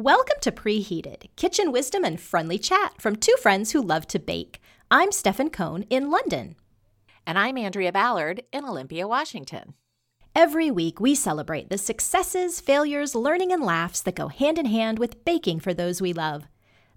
Welcome to Preheated, kitchen wisdom and friendly chat from two friends who love to bake. I'm Stefan Cohn in London. And I'm Andrea Ballard in Olympia, Washington. Every week, we celebrate the successes, failures, learning, and laughs that go hand in hand with baking for those we love.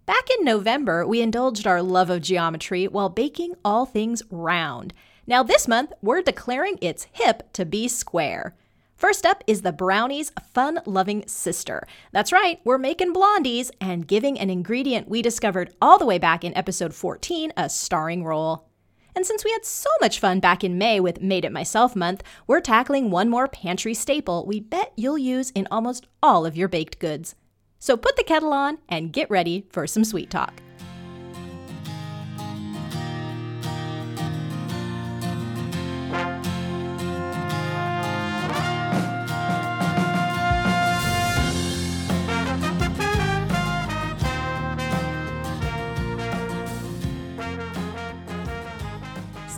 Back in November, we indulged our love of geometry while baking all things round. Now, this month, we're declaring it's hip to be square. First up is the Brownies Fun Loving Sister. That's right, we're making blondies and giving an ingredient we discovered all the way back in episode 14 a starring role. And since we had so much fun back in May with Made It Myself month, we're tackling one more pantry staple we bet you'll use in almost all of your baked goods. So put the kettle on and get ready for some sweet talk.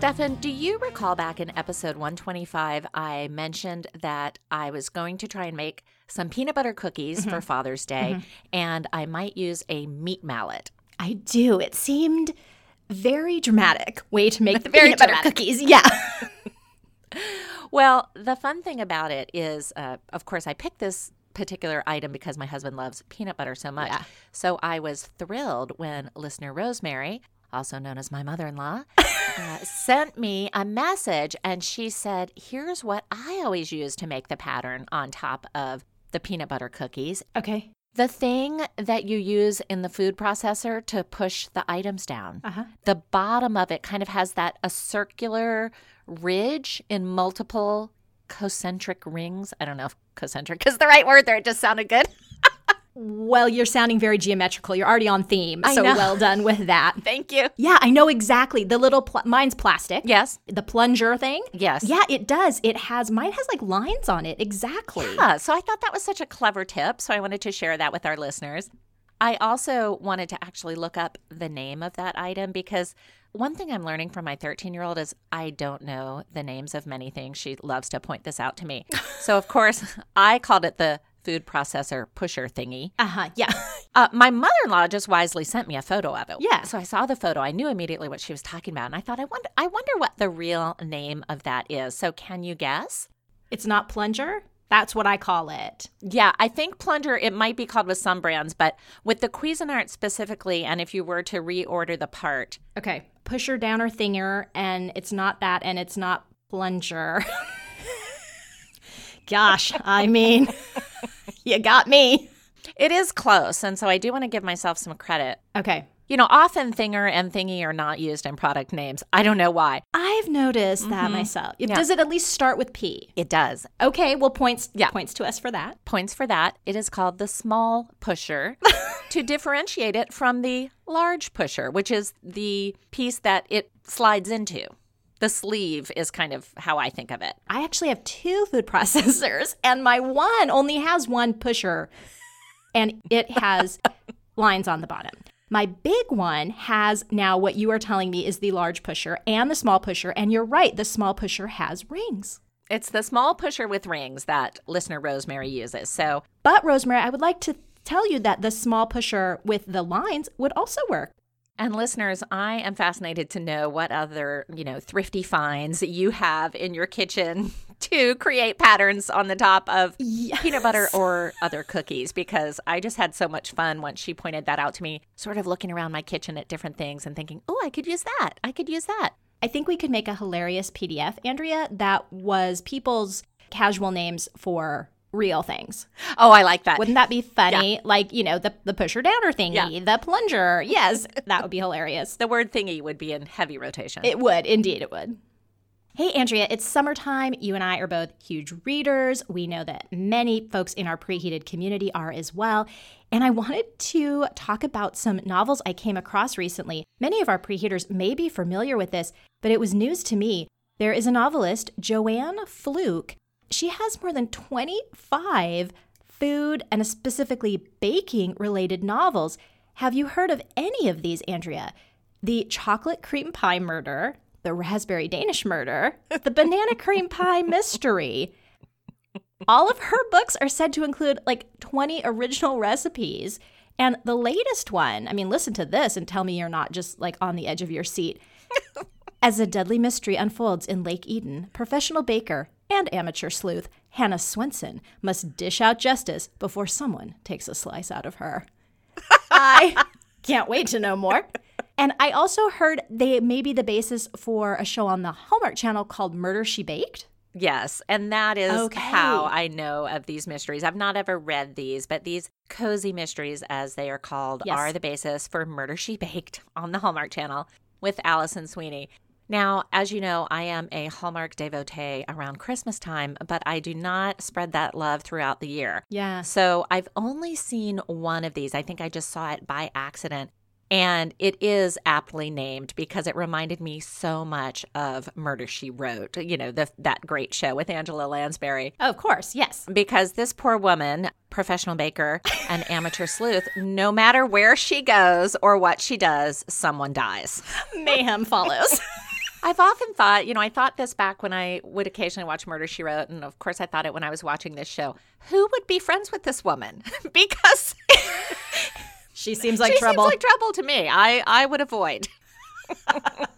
Stefan, do you recall back in episode 125, I mentioned that I was going to try and make some peanut butter cookies mm-hmm. for Father's Day, mm-hmm. and I might use a meat mallet? I do. It seemed very dramatic way to make the peanut butter cookies. Yeah. well, the fun thing about it is, uh, of course, I picked this particular item because my husband loves peanut butter so much. Yeah. So I was thrilled when listener Rosemary also known as my mother in law, uh, sent me a message and she said, Here's what I always use to make the pattern on top of the peanut butter cookies. Okay. The thing that you use in the food processor to push the items down, uh-huh. the bottom of it kind of has that a circular ridge in multiple concentric rings. I don't know if concentric is the right word there. It just sounded good. Well, you're sounding very geometrical. You're already on theme. I so know. well done with that. Thank you. Yeah, I know exactly. The little pl- mine's plastic. Yes. The plunger thing. Yes. Yeah, it does. It has mine has like lines on it. Exactly. Yeah. So I thought that was such a clever tip. So I wanted to share that with our listeners. I also wanted to actually look up the name of that item because one thing I'm learning from my 13 year old is I don't know the names of many things. She loves to point this out to me. so, of course, I called it the food processor pusher thingy. Uh huh. Yeah. Uh, my mother in law just wisely sent me a photo of it. Yeah. So I saw the photo. I knew immediately what she was talking about, and I thought, I wonder, I wonder what the real name of that is. So can you guess? It's not plunger. That's what I call it. Yeah, I think plunger. It might be called with some brands, but with the Cuisinart specifically, and if you were to reorder the part, okay, pusher downer thinger, and it's not that, and it's not plunger. Gosh, I mean. you got me. It is close. And so I do want to give myself some credit. Okay. You know, often thinger and thingy are not used in product names. I don't know why. I've noticed that mm-hmm. myself. Yeah. Does it at least start with P? It does. Okay, well points yeah. points to us for that. Points for that. It is called the small pusher to differentiate it from the large pusher, which is the piece that it slides into the sleeve is kind of how I think of it. I actually have two food processors, and my one only has one pusher, and it has lines on the bottom. My big one has now what you are telling me is the large pusher and the small pusher. And you're right, the small pusher has rings. It's the small pusher with rings that listener Rosemary uses. So, but Rosemary, I would like to tell you that the small pusher with the lines would also work. And listeners, I am fascinated to know what other, you know, thrifty finds you have in your kitchen to create patterns on the top of yes. peanut butter or other cookies because I just had so much fun once she pointed that out to me, sort of looking around my kitchen at different things and thinking, "Oh, I could use that. I could use that." I think we could make a hilarious PDF, Andrea, that was people's casual names for real things. Oh, I like that. Wouldn't that be funny? Yeah. Like, you know, the, the pusher downer thingy, yeah. the plunger. Yes, that would be hilarious. The word thingy would be in heavy rotation. It would. Indeed, it would. Hey, Andrea, it's summertime. You and I are both huge readers. We know that many folks in our preheated community are as well. And I wanted to talk about some novels I came across recently. Many of our preheaters may be familiar with this, but it was news to me. There is a novelist, Joanne Fluke, she has more than 25 food and specifically baking related novels. Have you heard of any of these, Andrea? The chocolate cream pie murder, the raspberry Danish murder, the banana cream pie mystery. All of her books are said to include like 20 original recipes. And the latest one, I mean, listen to this and tell me you're not just like on the edge of your seat. As a deadly mystery unfolds in Lake Eden, professional baker and amateur sleuth Hannah Swensen must dish out justice before someone takes a slice out of her. I can't wait to know more. And I also heard they may be the basis for a show on the Hallmark Channel called Murder She Baked. Yes, and that is Okay. how I know of these mysteries. I've not ever read these, but these cozy mysteries, as they are called, Yes. are the basis for Murder She Baked on the Hallmark Channel with Alison Sweeney. Now, as you know, I am a Hallmark devotee around Christmas time, but I do not spread that love throughout the year. Yeah. So I've only seen one of these. I think I just saw it by accident. And it is aptly named because it reminded me so much of Murder She Wrote, you know, the, that great show with Angela Lansbury. Of course, yes. Because this poor woman, professional baker and amateur sleuth, no matter where she goes or what she does, someone dies. Mayhem follows. I've often thought, you know, I thought this back when I would occasionally watch Murder She Wrote, and of course I thought it when I was watching this show. Who would be friends with this woman? because She seems like trouble. she trouble. seems like trouble to me. I I would avoid.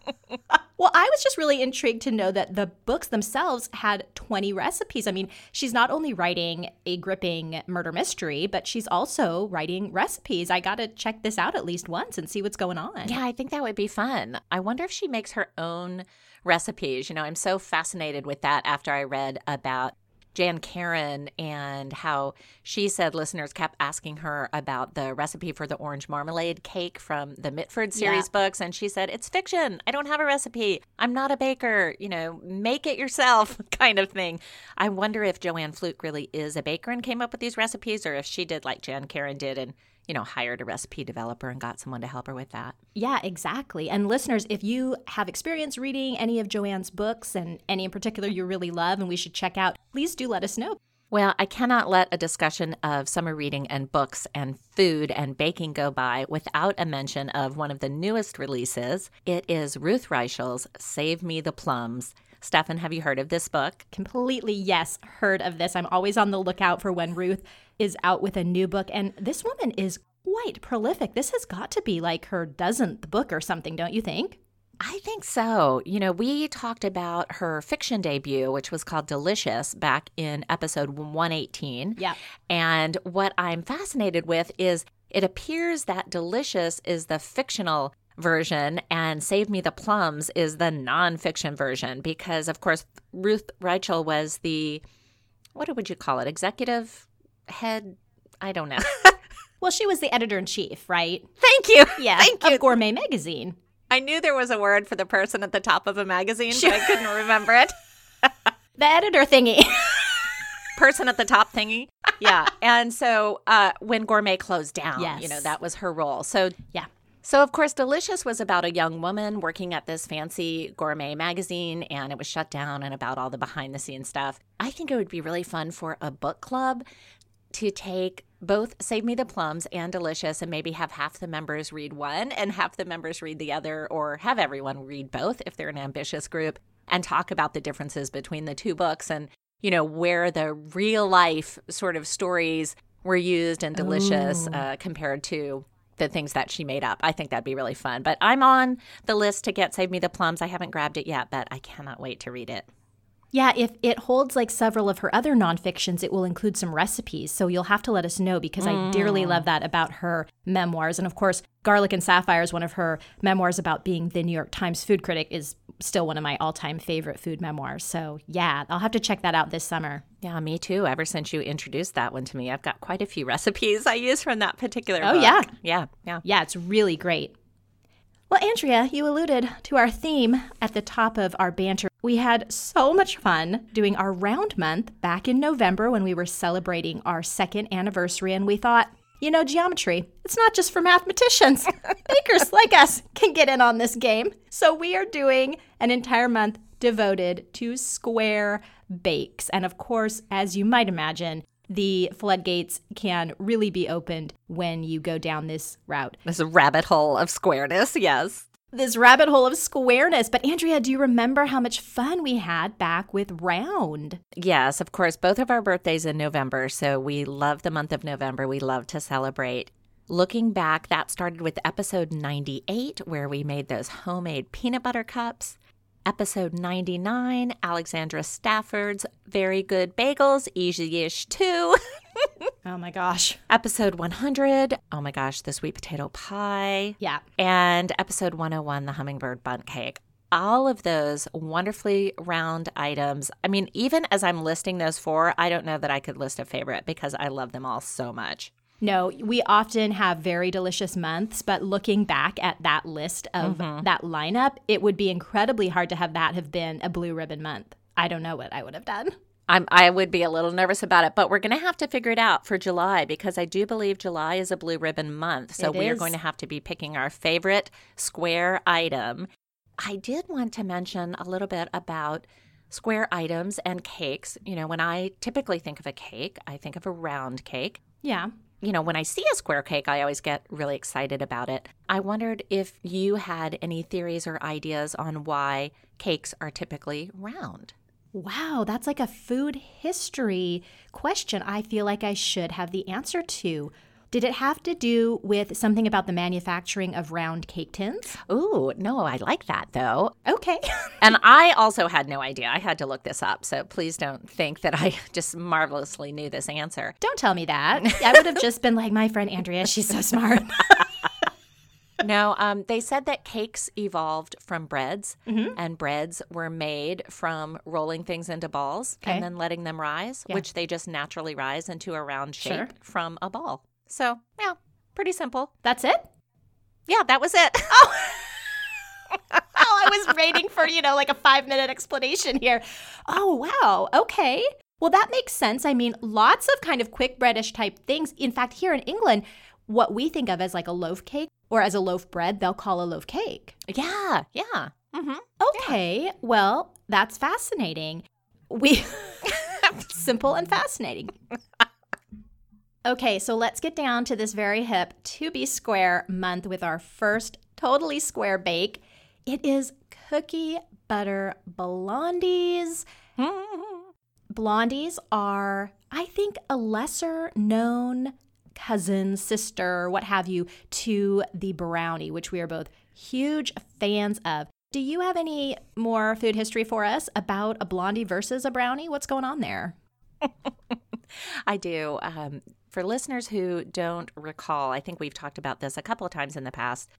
Well, I was just really intrigued to know that the books themselves had 20 recipes. I mean, she's not only writing a gripping murder mystery, but she's also writing recipes. I got to check this out at least once and see what's going on. Yeah, I think that would be fun. I wonder if she makes her own recipes. You know, I'm so fascinated with that after I read about Jan Karon and how she said listeners kept asking her about the recipe for the orange marmalade cake from the Mitford series books. And she said, It's fiction. I don't have a recipe. I'm not a baker. You know, make it yourself kind of thing. I wonder if Joanne Fluke really is a baker and came up with these recipes or if she did like Jan Karon did and you know, hired a recipe developer and got someone to help her with that. Yeah, exactly. And listeners, if you have experience reading any of Joanne's books and any in particular you really love and we should check out, please do let us know. Well, I cannot let a discussion of summer reading and books and food and baking go by without a mention of one of the newest releases. It is Ruth Reichl's Save Me the Plums. Stefan, have you heard of this book? Completely, yes, heard of this. I'm always on the lookout for when Ruth is out with a new book. And this woman is quite prolific. This has got to be like her dozenth book or something, don't you think? I think so. You know, we talked about her fiction debut, which was called Delicious, back in episode 118. Yeah. And what I'm fascinated with is it appears that Delicious is the fictional version and Save Me the Plums is the nonfiction version because, of course, Ruth Reichl was the, what would you call it, executive head? I don't know. Well, she was the editor in chief, right? Thank you. Yeah. Thank you. Of Gourmet Magazine. I knew there was a word for the person at the top of a magazine, but I couldn't remember it. The editor thingy. person at the top thingy. Yeah. and so uh, when Gourmet closed down, Yes. you know, that was her role. So, yeah. so of course, Delicious was about a young woman working at this fancy gourmet magazine, and it was shut down and about all the behind the scenes stuff. I think it would be really fun for a book club to take both Save Me the Plums and Delicious and maybe have half the members read one and half the members read the other, or have everyone read both if they're an ambitious group and talk about the differences between the two books and, you know, where the real life sort of stories were used and Delicious uh, compared to the things that she made up. I think that'd be really fun. But I'm on the list to get Save Me the Plums. I haven't grabbed it yet, but I cannot wait to read it. Yeah, if it holds like several of her other nonfictions, it will include some recipes. So you'll have to let us know because I dearly mm. love that about her memoirs. And of course, Garlic and Sapphire is one of her memoirs about being the New York Times food critic, is still one of my all time favorite food memoirs. So yeah, I'll have to check that out this summer. Yeah, me too. Ever since you introduced that one to me, I've got quite a few recipes I use from that particular Oh, book. yeah. Yeah, yeah. Yeah, it's really great. Well, Andrea, you alluded to our theme at the top of our banter. We had so much fun doing our round month back in November when we were celebrating our second anniversary, and we thought, you know, geometry, it's not just for mathematicians. Bakers like us can get in on this game. So we are doing an entire month devoted to square bakes. And of course, as you might imagine, the floodgates can really be opened when you go down this route. This rabbit hole of squareness, yes. this rabbit hole of squareness. But Andrea, do you remember how much fun we had back with round? Yes, of course. Both of our birthdays in November, so we love the month of November. We love to celebrate. Looking back, that started with episode 98, where we made those homemade peanut butter cups. Episode 99, Alexandra Stafford's Very Good Bagels, easy ish too. oh my gosh. Episode 100, oh my gosh, the sweet potato pie. Yeah. And episode 101, the hummingbird bundt cake. All of those wonderfully round items. I mean, even as I'm listing those four, I don't know that I could list a favorite because I love them all so much. No, we often have very delicious months, but looking back at that list of mm-hmm. that lineup, it would be incredibly hard to have that have been a blue ribbon month. I don't know what I would have done. I'm, I would be a little nervous about it, but we're going to have to figure it out for July because I do believe July is a blue ribbon month. So we are going to have to be picking our favorite square item. I did want to mention a little bit about square items and cakes. You know, when I typically think of a cake, I think of a round cake. Yeah you know, when I see a square cake, I always get really excited about it. I wondered if you had any theories or ideas on why cakes are typically round. Wow, that's like a food history question I feel like I should have the answer to. Did it have to do with something about the manufacturing of round cake tins? Ooh, no, I like that though. Okay. and I also had no idea. I had to look this up. So please don't think that I just marvelously knew this answer. Don't tell me that. I would have just been like, my friend Andrea, she's so smart. no, um, they said that cakes evolved from breads, mm-hmm. and breads were made from rolling things into balls okay. and then letting them rise, yeah. which they just naturally rise into a round shape sure. from a ball. So, yeah, pretty simple. That's it? Yeah, that was it. Oh. oh, I was waiting for, you know, like a five minute explanation here. Oh, wow. Okay. Well, that makes sense. I mean, lots of kind of quick breadish type things. In fact, here in England, what we think of as like a loaf cake or as a loaf bread, they'll call a loaf cake. Yeah, yeah. Mm-hmm. Okay, yeah. well, that's fascinating. We simple and fascinating. Okay, so let's get down to this very hip to be square month with our first totally square bake. It is cookie butter blondies. blondies are, I think, a lesser known cousin, sister, what have you, to the brownie, which we are both huge fans of. Do you have any more food history for us about a blondie versus a brownie? What's going on there? I do. Um, for listeners who don't recall, I think we've talked about this a couple of times in the past.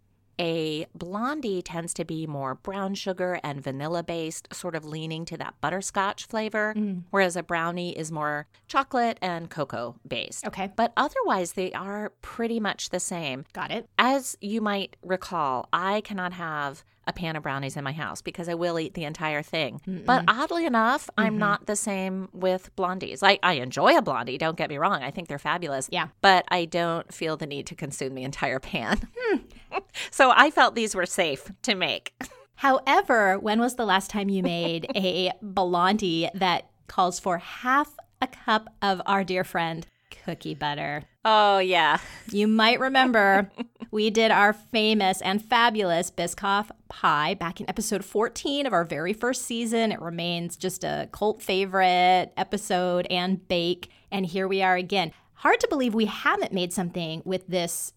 A blondie tends to be more brown sugar and vanilla based, sort of leaning to that butterscotch flavor, mm. whereas a brownie is more chocolate and cocoa based. Okay. But otherwise, they are pretty much the same. Got it. As you might recall, I cannot have a pan of brownies in my house because I will eat the entire thing. Mm-mm. But oddly enough, mm-hmm. I'm not the same with blondies. I, I enjoy a blondie, don't get me wrong. I think they're fabulous. Yeah. But I don't feel the need to consume the entire pan. Hmm. so I felt these were safe to make. However, when was the last time you made a blondie that calls for half a cup of our dear friend cookie butter? Oh, yeah. You might remember we did our famous and fabulous Biscoff pie back in episode 14 of our very first season. It remains just a cult favorite episode and bake. And here we are again. Hard to believe we haven't made something with this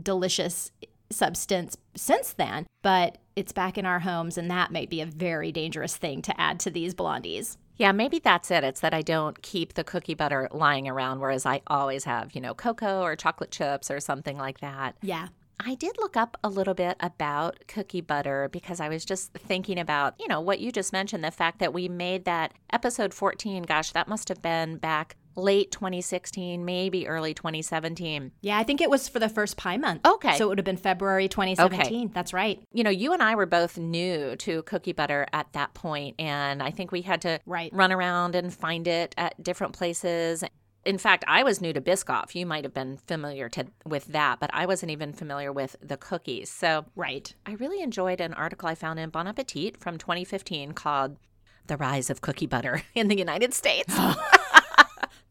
delicious substance since then, but it's back in our homes, and that might be a very dangerous thing to add to these blondies. Yeah, maybe that's it. It's that I don't keep the cookie butter lying around, whereas I always have, you know, cocoa or chocolate chips or something like that. Yeah. I did look up a little bit about cookie butter because I was just thinking about, you know, what you just mentioned the fact that we made that episode 14. Gosh, that must have been back late 2016, maybe early 2017. Yeah, I think it was for the first pie month. Okay. So it would have been February 2017. Okay. That's right. You know, you and I were both new to cookie butter at that point, and I think we had to right. run around and find it at different places. In fact, I was new to Biscoff. You might have been familiar to, with that, but I wasn't even familiar with the cookies. So, right. I really enjoyed an article I found in Bon Appetit from 2015 called The Rise of Cookie Butter in the United States.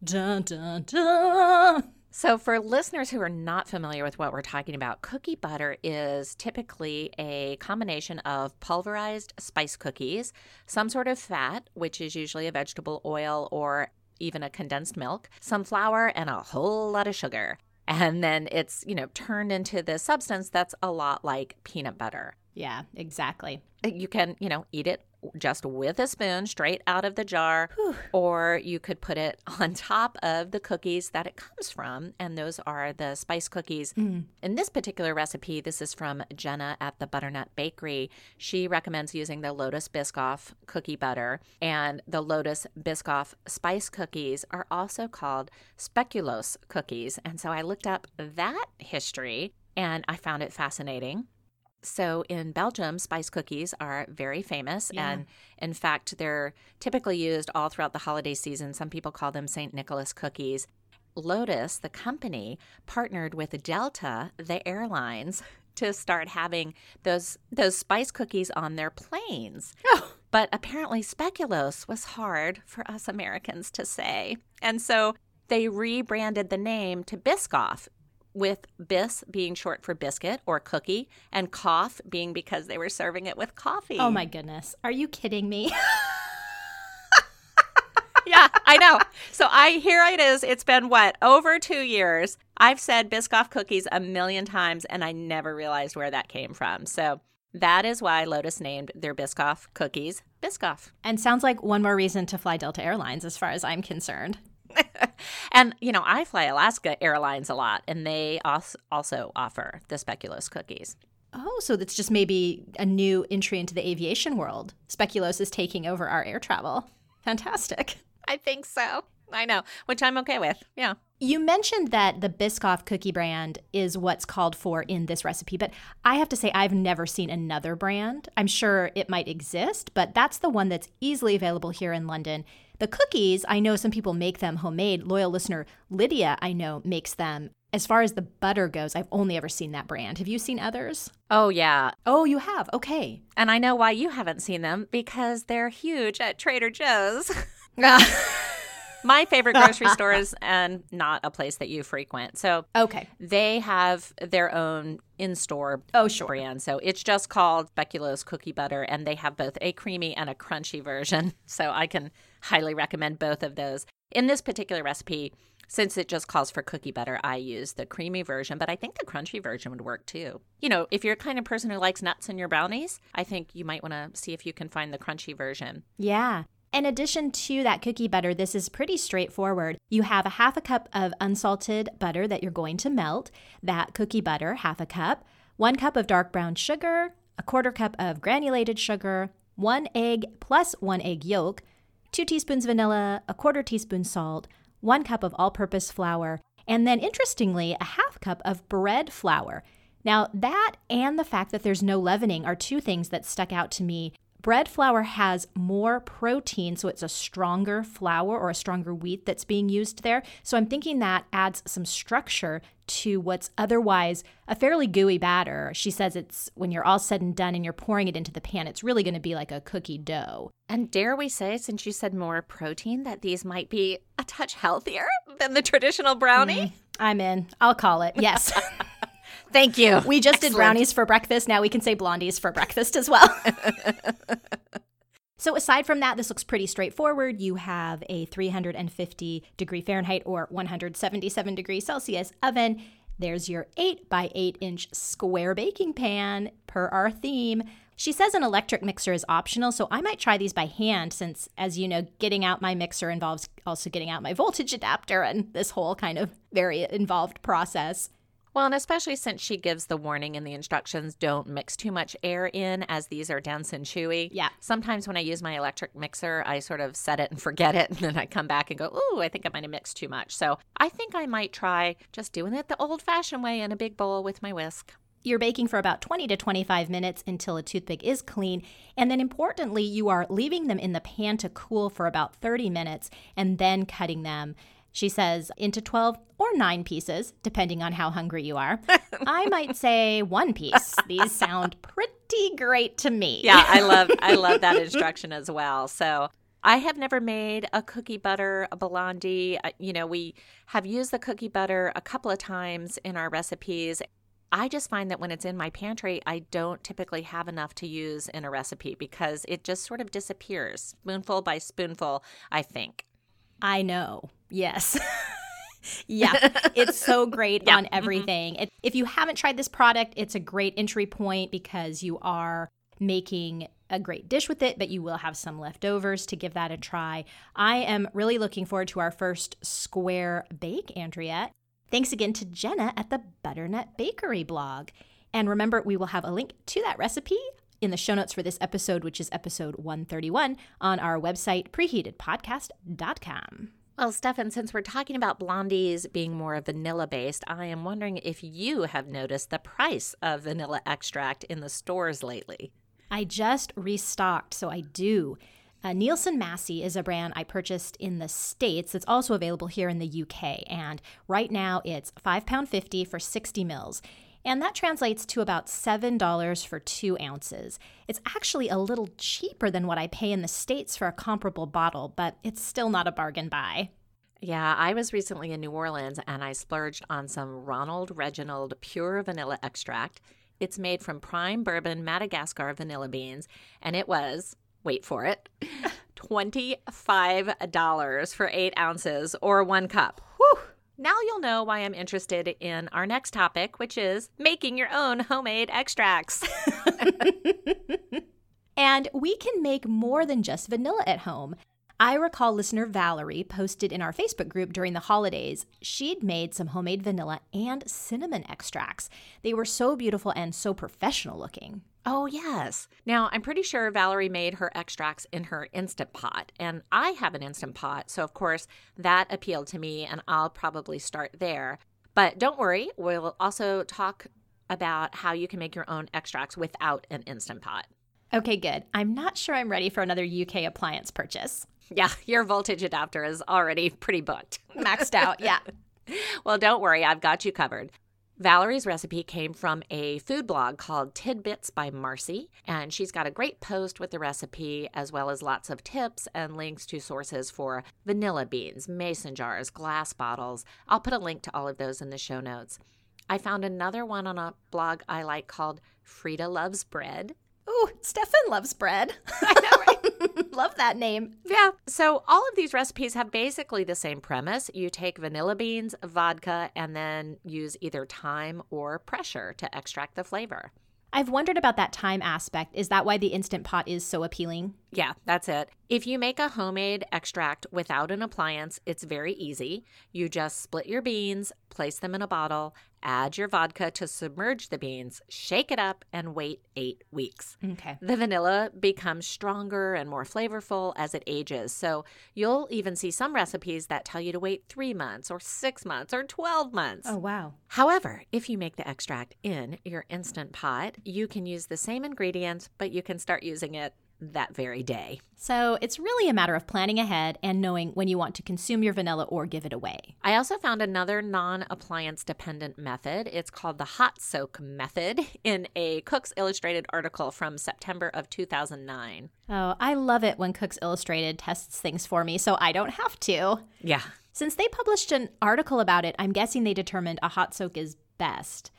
dun, dun, dun. So, for listeners who are not familiar with what we're talking about, cookie butter is typically a combination of pulverized spice cookies, some sort of fat, which is usually a vegetable oil or even a condensed milk, some flour, and a whole lot of sugar. And then it's, you know, turned into this substance that's a lot like peanut butter. Yeah, exactly. You can, you know, eat it just with a spoon straight out of the jar, Whew. or you could put it on top of the cookies that it comes from. And those are the spice cookies. Mm. In this particular recipe, this is from Jenna at the Butternut Bakery. She recommends using the Lotus Biscoff cookie butter. And the Lotus Biscoff spice cookies are also called speculoos cookies. And so I looked up that history and I found it fascinating. So in Belgium, spice cookies are very famous. Yeah. And in fact, they're typically used all throughout the holiday season. Some people call them St. Nicholas cookies. Lotus, the company, partnered with Delta, the airlines, to start having those those spice cookies on their planes. Oh. But apparently speculoos was hard for us Americans to say. And so they rebranded the name to Biscoff with bis being short for biscuit or cookie, and cough being because they were serving it with coffee. Oh my goodness. Are you kidding me? yeah, I know. So I here it is. It's been what over two years. I've said Biscoff cookies a million times, and I never realized where that came from. So that is why Lotus named their Biscoff cookies Biscoff. And sounds like one more reason to fly Delta Airlines, as far as I'm concerned. and, you know, I fly Alaska Airlines a lot, and they also offer the speculoos cookies. Oh, so that's just maybe a new entry into the aviation world. Speculoos is taking over our air travel. Fantastic. I think so. I know, which I'm okay with. Yeah. You mentioned that the Biscoff cookie brand is what's called for in this recipe, but I have to say I've never seen another brand. I'm sure it might exist, but that's the one that's easily available here in London. The cookies, I know some people make them homemade. Loyal listener Lydia, I know, makes them. As far as the butter goes, I've only ever seen that brand. Have you seen others? Oh, yeah. Oh, you have? Okay. And I know why you haven't seen them because they're huge at Trader Joe's. My favorite grocery stores and not a place that you frequent. So okay, they have their own in-store oh sure brand. So it's just called Speculoos Cookie Butter, and they have both a creamy and a crunchy version. So I can highly recommend both of those. In this particular recipe, since it just calls for cookie butter, I use the creamy version, but I think the crunchy version would work too. You know, if you're a kind of person who likes nuts in your brownies, I think you might want to see if you can find the crunchy version. Yeah. In addition to that cookie butter, this is pretty straightforward. You have a half a cup of unsalted butter that you're going to melt, that cookie butter, half a cup, one cup of dark brown sugar, a quarter cup of granulated sugar, one egg plus one egg yolk, two teaspoons vanilla, a quarter teaspoon salt, one cup of all purpose flour, and then interestingly, a half cup of bread flour. Now, that and the fact that there's no leavening are two things that stuck out to me Bread flour has more protein, so it's a stronger flour or a stronger wheat that's being used there. So I'm thinking that adds some structure to what's otherwise a fairly gooey batter. She says it's when you're all said and done and you're pouring it into the pan, it's really going to be like a cookie dough. And dare we say, since you said more protein, that these might be a touch healthier than the traditional brownie? Mm, I'm in. I'll call it. Yes. Thank you. We just Excellent. did brownies for breakfast. Now we can say blondies for breakfast as well. so, aside from that, this looks pretty straightforward. You have a 350 degree Fahrenheit or 177 degrees Celsius oven. There's your 8 by 8 inch square baking pan per our theme. She says an electric mixer is optional, so I might try these by hand since, as you know, getting out my mixer involves also getting out my voltage adapter and this whole kind of very involved process. Well, and especially since she gives the warning in the instructions don't mix too much air in as these are dense and chewy. Yeah. Sometimes when I use my electric mixer, I sort of set it and forget it. And then I come back and go, ooh, I think I might have mixed too much. So I think I might try just doing it the old fashioned way in a big bowl with my whisk. You're baking for about 20 to 25 minutes until a toothpick is clean. And then importantly, you are leaving them in the pan to cool for about 30 minutes and then cutting them. She says into 12 or 9 pieces, depending on how hungry you are. I might say one piece. These sound pretty great to me. Yeah, I love I love that instruction as well. So I have never made a cookie butter, a blondie. Uh, you know, we have used the cookie butter a couple of times in our recipes. I just find that when it's in my pantry, I don't typically have enough to use in a recipe because it just sort of disappears, spoonful by spoonful, I think. I know. Yes. yeah, it's so great yeah. on mm-hmm. everything. Mm-hmm. It, if you haven't tried this product, it's a great entry point because you are making a great dish with it, but you will have some leftovers to give that a try. I am really looking forward to our first square bake, Andrea. Thanks again to Jenna at the Butternut Bakery blog. And remember, we will have a link to that recipe in the show notes for this episode, which is episode 131, on our website, preheatedpodcast.com. Well, Stefan, since we're talking about blondies being more vanilla based, I am wondering if you have noticed the price of vanilla extract in the stores lately. I just restocked, so I do. Uh, Nielsen Massey is a brand I purchased in the States that's also available here in the UK. And right now it's £5.50 for 60 mils. And that translates to about $7 for two ounces. It's actually a little cheaper than what I pay in the States for a comparable bottle, but it's still not a bargain buy. Yeah, I was recently in New Orleans and I splurged on some Ronald Reginald pure vanilla extract. It's made from prime bourbon Madagascar vanilla beans, and it was wait for it, $25 for eight ounces or one cup. Whew. Now you'll know why I'm interested in our next topic, which is making your own homemade extracts. and we can make more than just vanilla at home. I recall listener Valerie posted in our Facebook group during the holidays. She'd made some homemade vanilla and cinnamon extracts. They were so beautiful and so professional looking. Oh, yes. Now, I'm pretty sure Valerie made her extracts in her Instant Pot, and I have an Instant Pot, so of course that appealed to me, and I'll probably start there. But don't worry, we'll also talk about how you can make your own extracts without an Instant Pot. Okay, good. I'm not sure I'm ready for another UK appliance purchase. Yeah, your voltage adapter is already pretty booked. Maxed out, yeah. well, don't worry, I've got you covered. Valerie's recipe came from a food blog called Tidbits by Marcy, and she's got a great post with the recipe as well as lots of tips and links to sources for vanilla beans, mason jars, glass bottles. I'll put a link to all of those in the show notes. I found another one on a blog I like called Frieda Loves Bread. Ooh, Stefan loves bread. I know, right? Love that name. Yeah. So all of these recipes have basically the same premise. You take vanilla beans, vodka, and then use either time or pressure to extract the flavor. I've wondered about that time aspect. Is that why the Instant Pot is so appealing? Yeah, that's it. If you make a homemade extract without an appliance, it's very easy. You just split your beans, place them in a bottle, add your vodka to submerge the beans, shake it up, and wait eight weeks. Okay. The vanilla becomes stronger and more flavorful as it ages. So you'll even see some recipes that tell you to wait three months or six months or 12 months. Oh, wow. However, if you make the extract in your instant pot, you can use the same ingredients, but you can start using it that very day. So it's really a matter of planning ahead and knowing when you want to consume your vanilla or give it away. I also found another non appliance dependent method. It's called the hot soak method in a Cooks Illustrated article from September of 2009. Oh, I love it when Cooks Illustrated tests things for me so I don't have to. Yeah. Since they published an article about it, I'm guessing they determined a hot soak is best.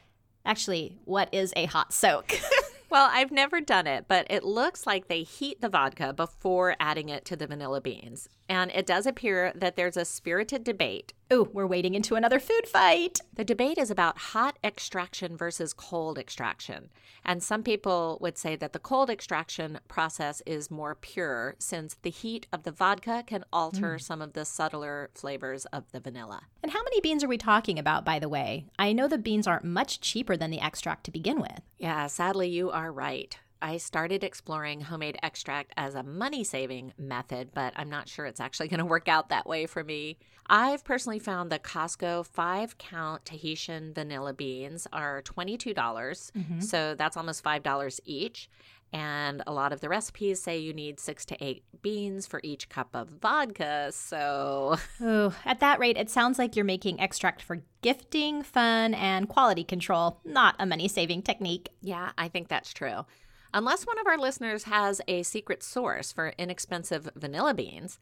Actually, what is a hot soak? Well, I've never done it, but it looks like they heat the vodka before adding it to the vanilla beans. And it does appear that there's a spirited debate. Oh, we're wading into another food fight. The debate is about hot extraction versus cold extraction. And some people would say that the cold extraction process is more pure since the heat of the vodka can alter mm. some of the subtler flavors of the vanilla. And how many beans are we talking about, by the way? I know the beans aren't much cheaper than the extract to begin with. Yeah, sadly, you are right. I started exploring homemade extract as a money saving method, but I'm not sure it's actually going to work out that way for me. I've personally found the Costco five count Tahitian vanilla beans are 22. dollars mm hmm So that's almost $5 each. And a lot of the recipes say you need six to eight beans for each cup of vodka. So, Ooh, at that rate, it sounds like you're making extract for gifting, fun, and quality control, not a money saving technique. Yeah, I think that's true. Unless one of our listeners has a secret source for inexpensive vanilla beans,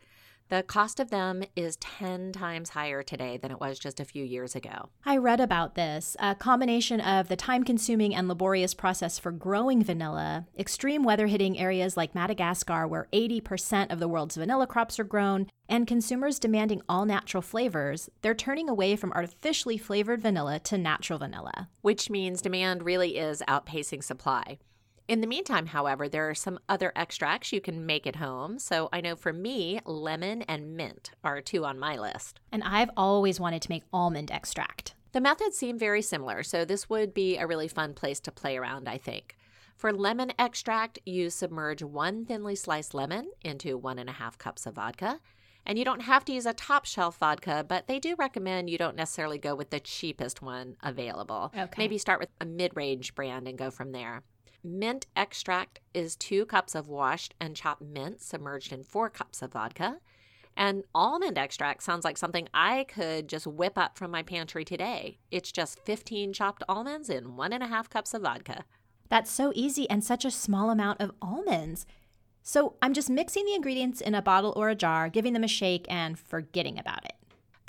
the cost of them is 10 times higher today than it was just a few years ago. I read about this a combination of the time consuming and laborious process for growing vanilla, extreme weather hitting areas like Madagascar, where 80% of the world's vanilla crops are grown, and consumers demanding all natural flavors, they're turning away from artificially flavored vanilla to natural vanilla. Which means demand really is outpacing supply. In the meantime, however, there are some other extracts you can make at home. So I know for me, lemon and mint are two on my list. And I've always wanted to make almond extract. The methods seem very similar, so this would be a really fun place to play around, I think. For lemon extract, you submerge one thinly sliced lemon into one and a half cups of vodka. And you don't have to use a top shelf vodka, but they do recommend you don't necessarily go with the cheapest one available. Okay. Maybe start with a mid range brand and go from there. Mint extract is two cups of washed and chopped mint submerged in four cups of vodka. And almond extract sounds like something I could just whip up from my pantry today. It's just 15 chopped almonds in one and a half cups of vodka. That's so easy and such a small amount of almonds. So I'm just mixing the ingredients in a bottle or a jar, giving them a shake, and forgetting about it.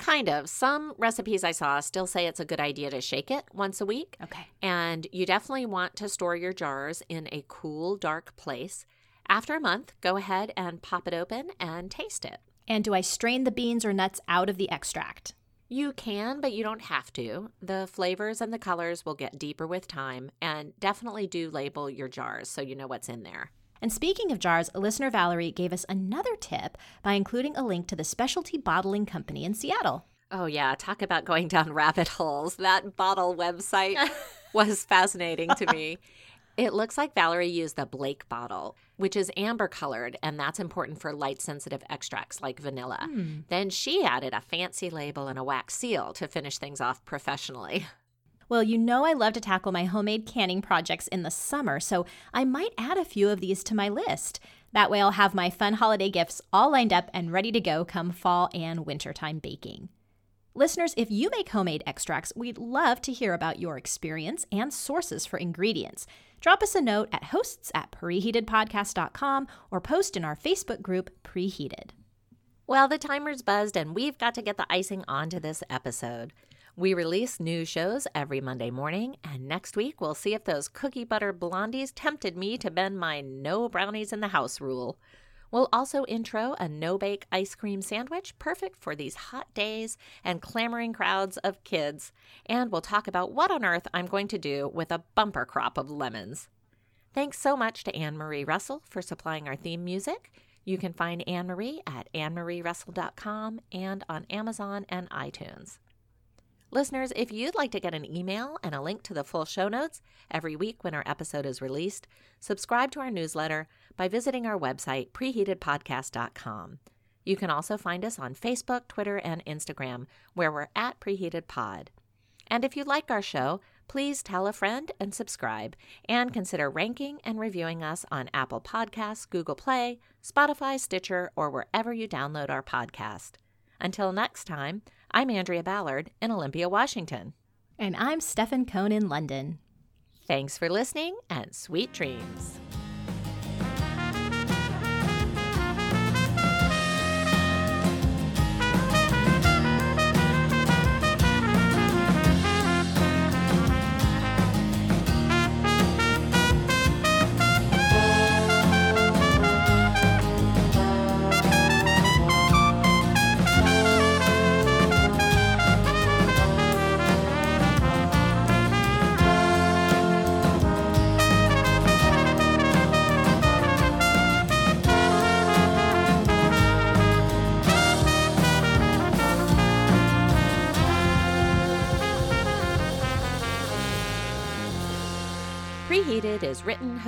Kind of. Some recipes I saw still say it's a good idea to shake it once a week. Okay. And you definitely want to store your jars in a cool, dark place. After a month, go ahead and pop it open and taste it. And do I strain the beans or nuts out of the extract? You can, but you don't have to. The flavors and the colors will get deeper with time, and definitely do label your jars so you know what's in there. And speaking of jars, listener Valerie gave us another tip by including a link to the Specialty Bottling Company in Seattle. Oh, yeah. Talk about going down rabbit holes. That bottle website was fascinating to me. It looks like Valerie used the Blake bottle, which is amber colored, and that's important for light sensitive extracts like vanilla. Hmm. Then she added a fancy label and a wax seal to finish things off professionally. Well, you know I love to tackle my homemade canning projects in the summer, so I might add a few of these to my list. That way I'll have my fun holiday gifts all lined up and ready to go come fall and wintertime baking. Listeners, if you make homemade extracts, we'd love to hear about your experience and sources for ingredients. Drop us a note at hosts at preheatedpodcast.com or post in our Facebook group, Preheated. Well, the timer's buzzed, and we've got to get the icing onto this episode. We release new shows every Monday morning, and next week we'll see if those cookie butter blondies tempted me to bend my no brownies in the house rule. We'll also intro a no bake ice cream sandwich, perfect for these hot days and clamoring crowds of kids. And we'll talk about what on earth I'm going to do with a bumper crop of lemons. Thanks so much to Anne Marie Russell for supplying our theme music. You can find Anne Marie at annemarierussell.com and on Amazon and iTunes. Listeners, if you'd like to get an email and a link to the full show notes every week when our episode is released, subscribe to our newsletter by visiting our website, preheatedpodcast.com. You can also find us on Facebook, Twitter, and Instagram, where we're at PreheatedPod. And if you like our show, please tell a friend and subscribe, and consider ranking and reviewing us on Apple Podcasts, Google Play, Spotify, Stitcher, or wherever you download our podcast. Until next time, I'm Andrea Ballard in Olympia, Washington. And I'm Stefan Cohn in London. Thanks for listening and sweet dreams.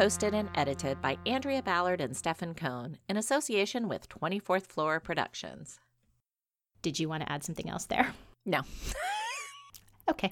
Hosted, and edited by Andrea Ballard and Stefan Cohn in association with 24th Floor Productions. Did you want to add something else there? No. Okay.